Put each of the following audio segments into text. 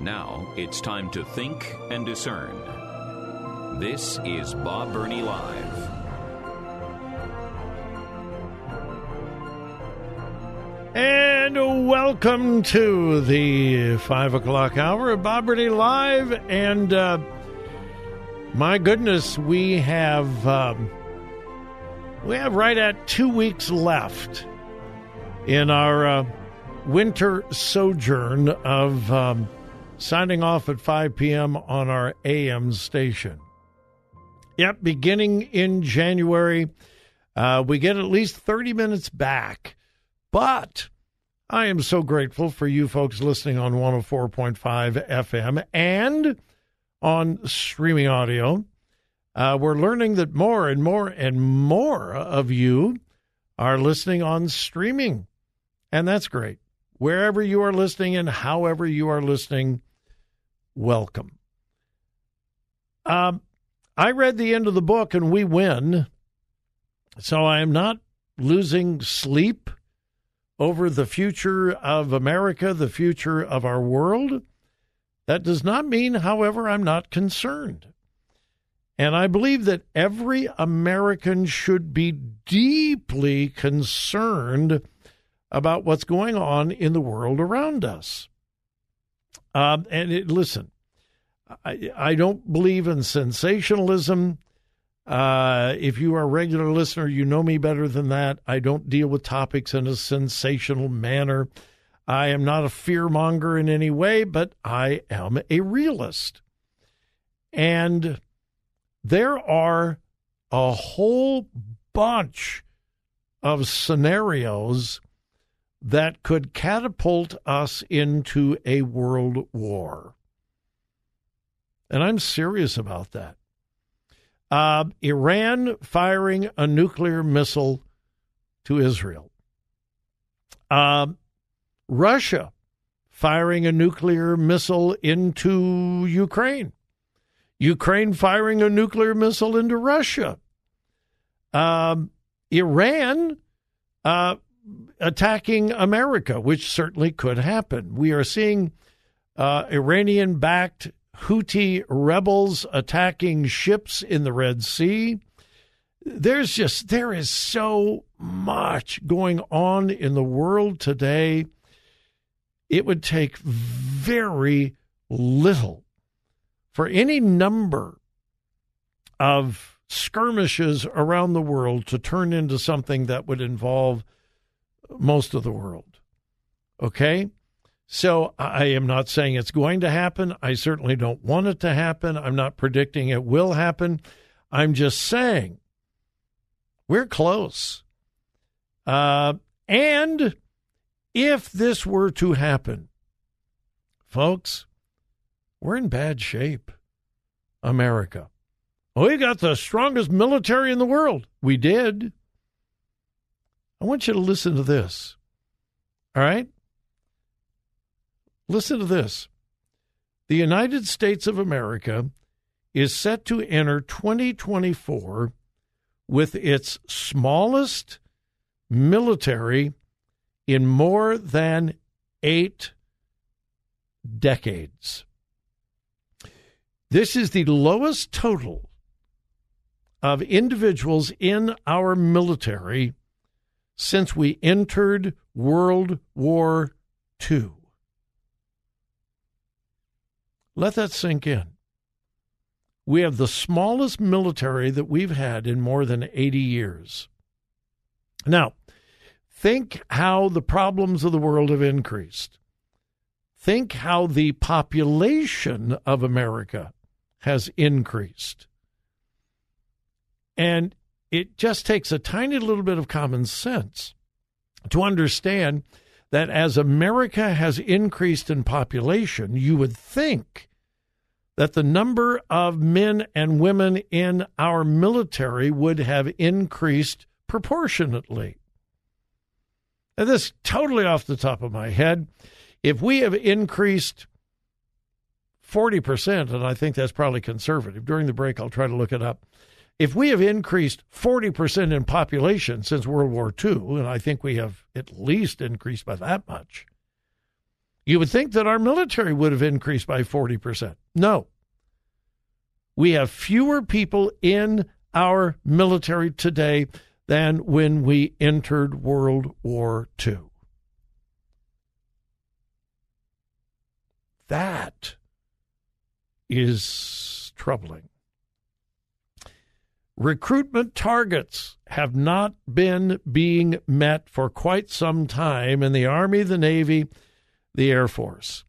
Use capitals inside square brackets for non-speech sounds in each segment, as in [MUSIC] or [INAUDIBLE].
Now it's time to think and discern. This is Bob Burney Live. And welcome to the five o'clock hour of Bob Burney Live. And uh, my goodness, we have um, we have right at two weeks left in our uh, winter sojourn of um, signing off at 5 p.m. on our AM station. Yep, beginning in January, uh, we get at least 30 minutes back. But I am so grateful for you folks listening on 104.5 FM and on streaming audio. Uh, we're learning that more and more and more of you are listening on streaming. And that's great. Wherever you are listening and however you are listening, welcome. Um, I read the end of the book and we win. So I am not losing sleep over the future of America, the future of our world. That does not mean, however, I'm not concerned. And I believe that every American should be deeply concerned about what's going on in the world around us. Um, and it, listen, I, I don't believe in sensationalism. Uh, if you are a regular listener, you know me better than that. I don't deal with topics in a sensational manner. I am not a fear monger in any way, but I am a realist. And there are a whole bunch of scenarios that could catapult us into a world war. And I'm serious about that. Uh, Iran firing a nuclear missile to Israel. Uh, Russia firing a nuclear missile into Ukraine. Ukraine firing a nuclear missile into Russia. Um, Iran uh, attacking America, which certainly could happen. We are seeing uh, Iranian backed Houthi rebels attacking ships in the Red Sea. There's just, there is so much going on in the world today. It would take very little for any number of skirmishes around the world to turn into something that would involve most of the world. Okay? So I am not saying it's going to happen. I certainly don't want it to happen. I'm not predicting it will happen. I'm just saying we're close. Uh, and if this were to happen, folks, we're in bad shape. America. We got the strongest military in the world. We did. I want you to listen to this. All right? Listen to this. The United States of America is set to enter 2024 with its smallest military in more than eight decades. This is the lowest total of individuals in our military since we entered World War II. Let that sink in. We have the smallest military that we've had in more than 80 years. Now, think how the problems of the world have increased. Think how the population of America has increased. And it just takes a tiny little bit of common sense to understand that as America has increased in population, you would think that the number of men and women in our military would have increased proportionately. And this totally off the top of my head. If we have increased 40%, and I think that's probably conservative, during the break I'll try to look it up. If we have increased 40% in population since World War II, and I think we have at least increased by that much, you would think that our military would have increased by 40%. No. We have fewer people in our military today than when we entered World War II. That is troubling. Recruitment targets have not been being met for quite some time in the Army, the Navy, the Air Force.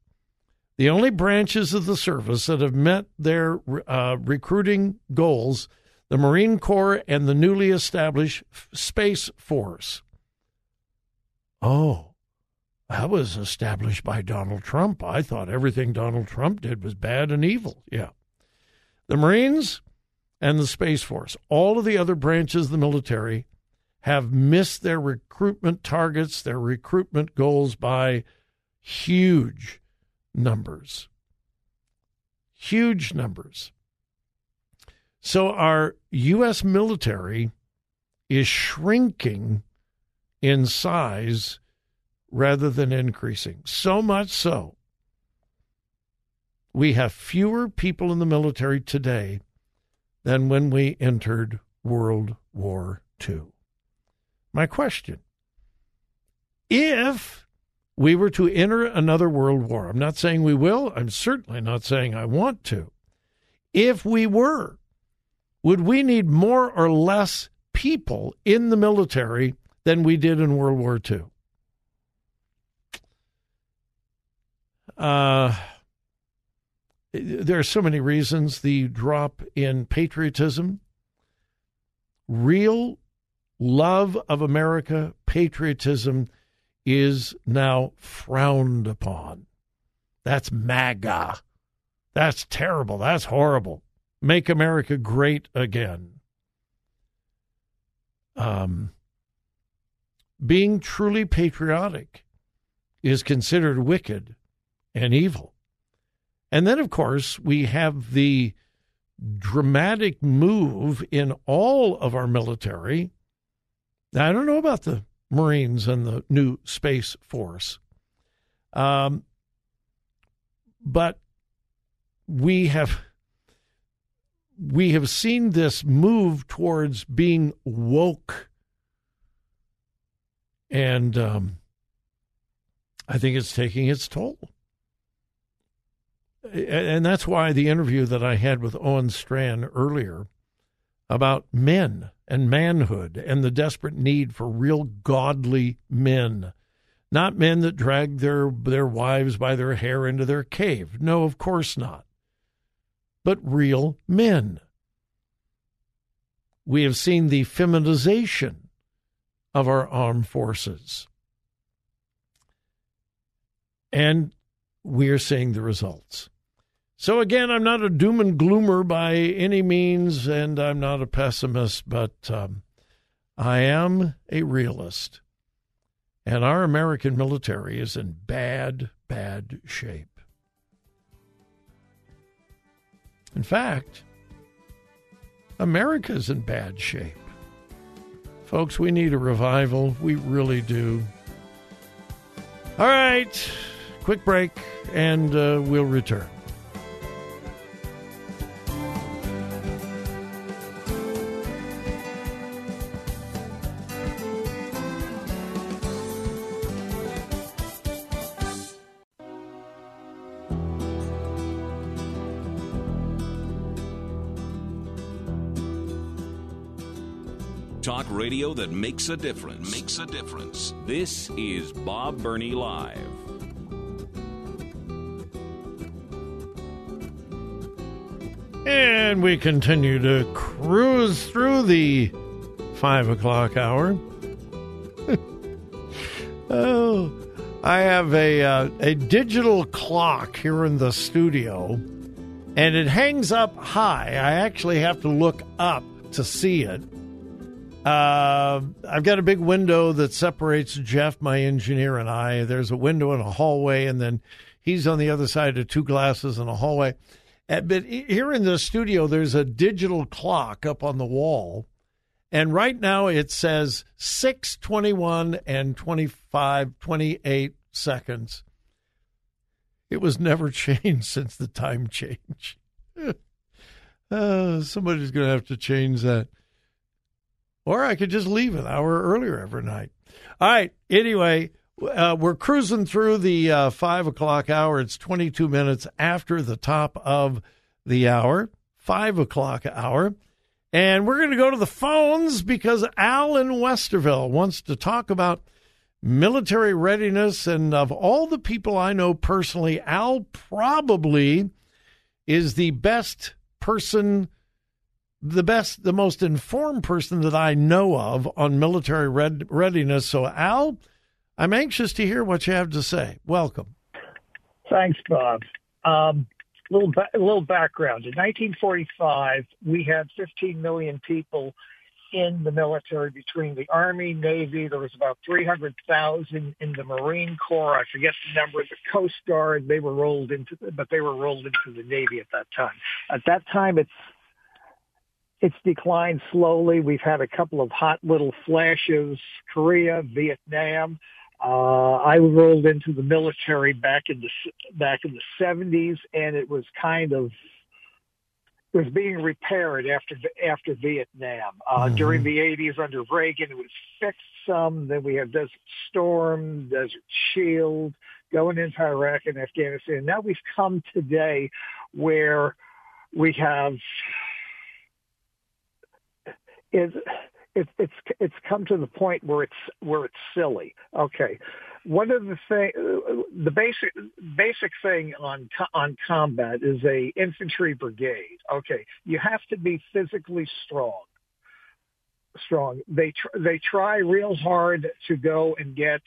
The only branches of the service that have met their uh, recruiting goals the Marine Corps and the newly established Space Force. Oh, that was established by Donald Trump. I thought everything Donald Trump did was bad and evil. Yeah. The Marines and the Space Force, all of the other branches of the military have missed their recruitment targets, their recruitment goals by huge numbers. Huge numbers. So our U.S. military is shrinking in size rather than increasing. So much so, we have fewer people in the military today than when we entered World War II. My question if we were to enter another world war, I'm not saying we will, I'm certainly not saying I want to. If we were, would we need more or less people in the military than we did in World War II? Uh, there are so many reasons. The drop in patriotism, real love of America, patriotism is now frowned upon. That's MAGA. That's terrible. That's horrible. Make America great again. Um, being truly patriotic is considered wicked and evil. And then, of course, we have the dramatic move in all of our military. Now, I don't know about the Marines and the new Space Force, um, but we have we have seen this move towards being woke, and um, I think it's taking its toll and that's why the interview that I had with Owen Strachan earlier about men and manhood and the desperate need for real godly men, not men that drag their their wives by their hair into their cave. No, of course not. But real men. We have seen the feminization of our armed forces. And we are seeing the results. So, again, I'm not a doom and gloomer by any means, and I'm not a pessimist, but um, I am a realist. And our American military is in bad, bad shape. In fact, America's in bad shape. Folks, we need a revival. We really do. All right, quick break, and uh, we'll return. Radio that makes a difference. Makes a difference. This is Bob Burney Live. And we continue to cruise through the five o'clock hour. [LAUGHS] oh, I have a uh, a digital clock here in the studio, and it hangs up high. I actually have to look up to see it. Uh, I've got a big window that separates Jeff, my engineer, and I. There's a window in a hallway, and then he's on the other side of two glasses in a hallway. Uh, but here in the studio, there's a digital clock up on the wall, and right now it says 621 and 25, 28 seconds. It was never [LAUGHS] changed since the time change. [LAUGHS] uh, somebody's going to have to change that. Or I could just leave an hour earlier every night. All right. Anyway, uh, we're cruising through the uh, five o'clock hour. It's 22 minutes after the top of the hour, five o'clock hour. And we're going to go to the phones because Al in Westerville wants to talk about military readiness. And of all the people I know personally, Al probably is the best person the best, the most informed person that I know of on military readiness. So, Al, I'm anxious to hear what you have to say. Welcome. Thanks, Bob. Um, little ba- little background. In 1945, we had 15 million people in the military between the Army, Navy. There was about 300,000 in the Marine Corps. I forget the number. The Coast Guard. They were rolled into, but they were rolled into the Navy at that time. At that time, it's it's declined slowly. We've had a couple of hot little flashes, Korea, Vietnam. Uh, I rolled into the military back in the back in the 70s, and it was kind of was being repaired after after Vietnam. Uh, mm-hmm. During the 80s under Reagan, it was fixed some. Then we had Desert Storm, Desert Shield, going into Iraq and Afghanistan. Now we've come today where we have is it, it's it's come to the point where it's where it's silly. Okay, one of the thing, the basic basic thing on on combat is a infantry brigade. Okay, you have to be physically strong. Strong. They tr- they try real hard to go and get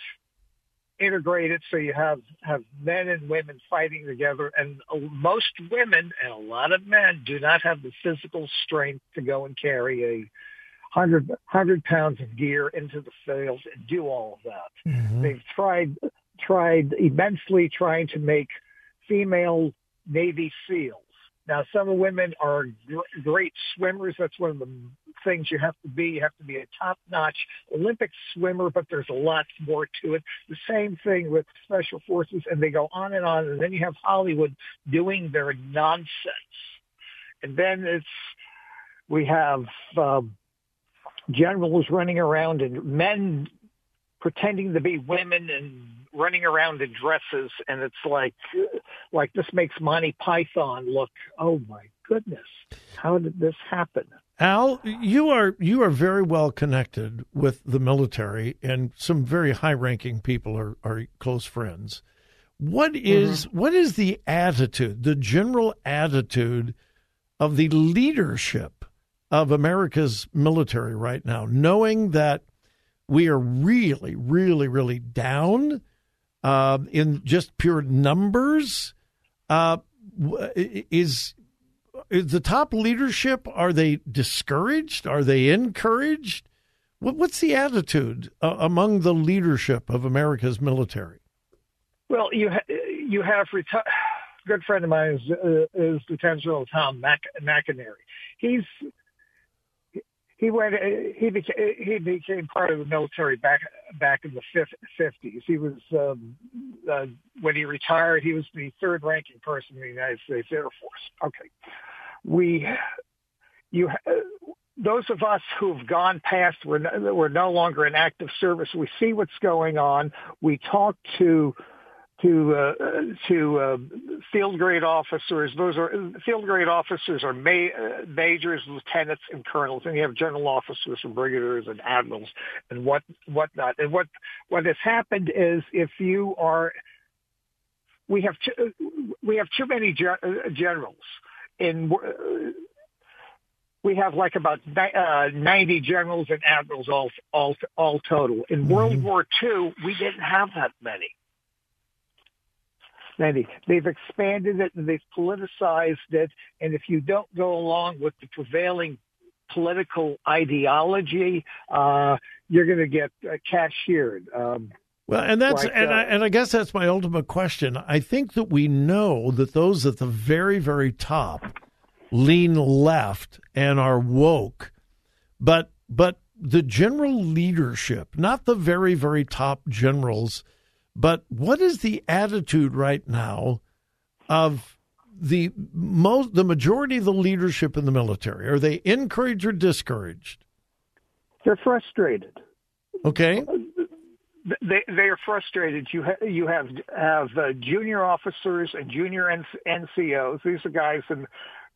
integrated so you have have men and women fighting together and most women and a lot of men do not have the physical strength to go and carry a 100, 100 pounds of gear into the field and do all of that. Mm-hmm. They've tried tried immensely trying to make female Navy SEALs. Now, some women are gr- great swimmers. That's one of the things you have to be. You have to be a top-notch Olympic swimmer, but there's a lot more to it. The same thing with special forces, and they go on and on. And then you have Hollywood doing their nonsense, and then it's we have um, generals running around and men pretending to be women and running around in dresses. And it's like like this makes Monty Python look oh my goodness how did this happen? Al you are you are very well connected with the military and some very high ranking people are are close friends. What is, mm-hmm. what is the attitude the general attitude of the leadership of America's military right now, knowing that we are really, really, really down uh, in just pure numbers. Uh, is is the top leadership are they discouraged? Are they encouraged? What, what's the attitude uh, among the leadership of America's military? Well, you ha- you have reti- good friend of mine is, uh, is Lieutenant General Tom Mac- McInerney. He's he went. He became he became part of the military back back in the fifties. He was um, uh, when he retired. He was the third ranking person in the United States Air Force. Okay, we you. Uh, those of us who've gone past, we're no, we're no longer in active service. We see what's going on. We talk to to uh, to uh, field grade officers. Those are field grade officers are ma- uh, majors, lieutenants, and colonels, and you have general officers and brigadiers and admirals and what whatnot. And what what has happened is if you are we have too, we have too many uh, generals in uh, we have like about uh, 90 generals and admirals all all all total. In mm-hmm. World War II, we didn't have that many. They, they've expanded it and they've politicized it. And if you don't go along with the prevailing political ideology, uh, you're going to get uh, cashiered. Um, well, and that's like, and uh, I and I guess that's my ultimate question. I think that we know that those at the very very top lean left and are woke, but but the general leadership, not the very very top generals, but what is the attitude right now of the most the majority of the leadership in the military? Are they encouraged or discouraged? They're frustrated. Okay. They they are frustrated. You ha- you have have uh, junior officers and junior N- NCOs. These are guys and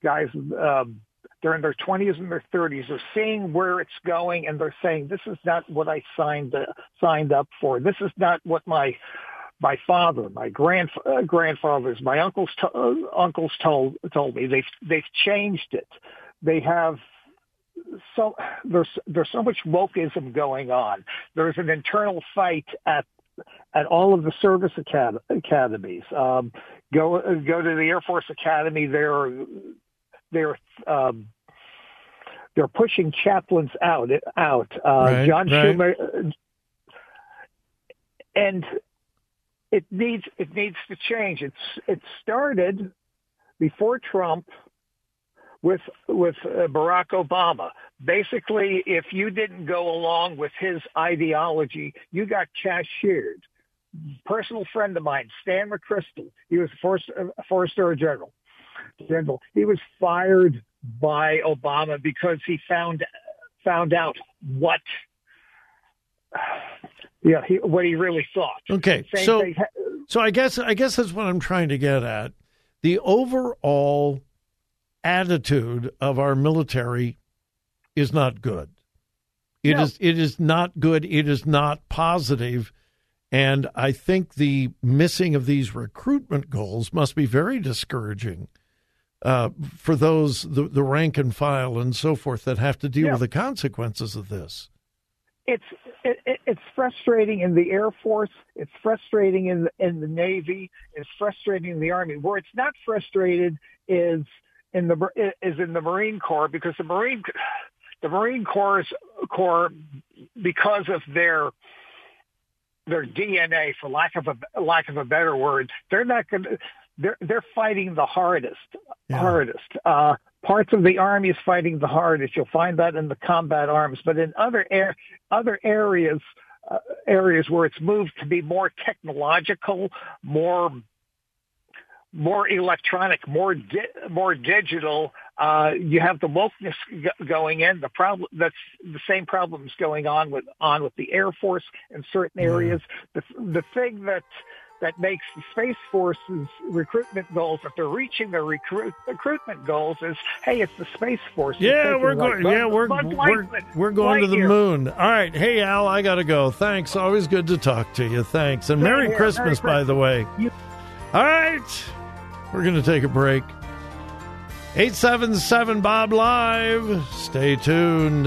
guys um, they're in their 20s and their 30s. They're seeing where it's going, and they're saying, "This is not what I signed uh, signed up for. This is not what my my father, my grand uh, grandfathers, my uncles uh, uncles told told me. They've they've changed it. They have so there's there's so much wokeism going on. There's an internal fight at at all of the service acad- academies. Um, go go to the Air Force Academy. They're they're um, they're pushing chaplains out out. Uh, right, John right. Schumer, and it needs it needs to change. It's it started before Trump with with uh, Barack Obama. Basically, if you didn't go along with his ideology, you got cashiered. Personal friend of mine, Stan McChrystal, he was a four-star general. General, he was fired by Obama because he found found out what yeah he, what he really thought. Okay, Same so thing. so I guess I guess that's what I'm trying to get at. The overall attitude of our military is not good. It no. is it is not good. It is not positive. And I think the missing of these recruitment goals must be very discouraging uh, for those the, the rank and file and so forth that have to deal yeah. with the consequences of this. It's it, it's frustrating in the Air Force. It's frustrating in the, in the Navy. It's frustrating in the Army. Where it's not frustrated is in the is in the Marine Corps because the Marine the Marine Corps Corps because of their their DNA, for lack of a lack of a better word, they're not going to. They're they're fighting the hardest, yeah. hardest. Uh, parts of the army is fighting the hardest. You'll find that in the combat arms, but in other air, other areas, uh, areas where it's moved to be more technological, more more electronic, more di- more digital. Uh, you have the wokeness g- going in. The problem that's the same problems going on with on with the Air Force in certain areas. The the thing that that makes the Space Force's recruitment goals, if they're reaching their recruit, recruitment goals, is hey, it's the Space Force. Yeah, we're going. Like, yeah, we're we're, we're going to the moon. All right, hey Al, I got to go. Thanks. Always good to talk to you. Thanks, and Merry, Christmas, Merry Christmas, by the way. You- All right. We're going to take a break. 877 Bob Live. Stay tuned.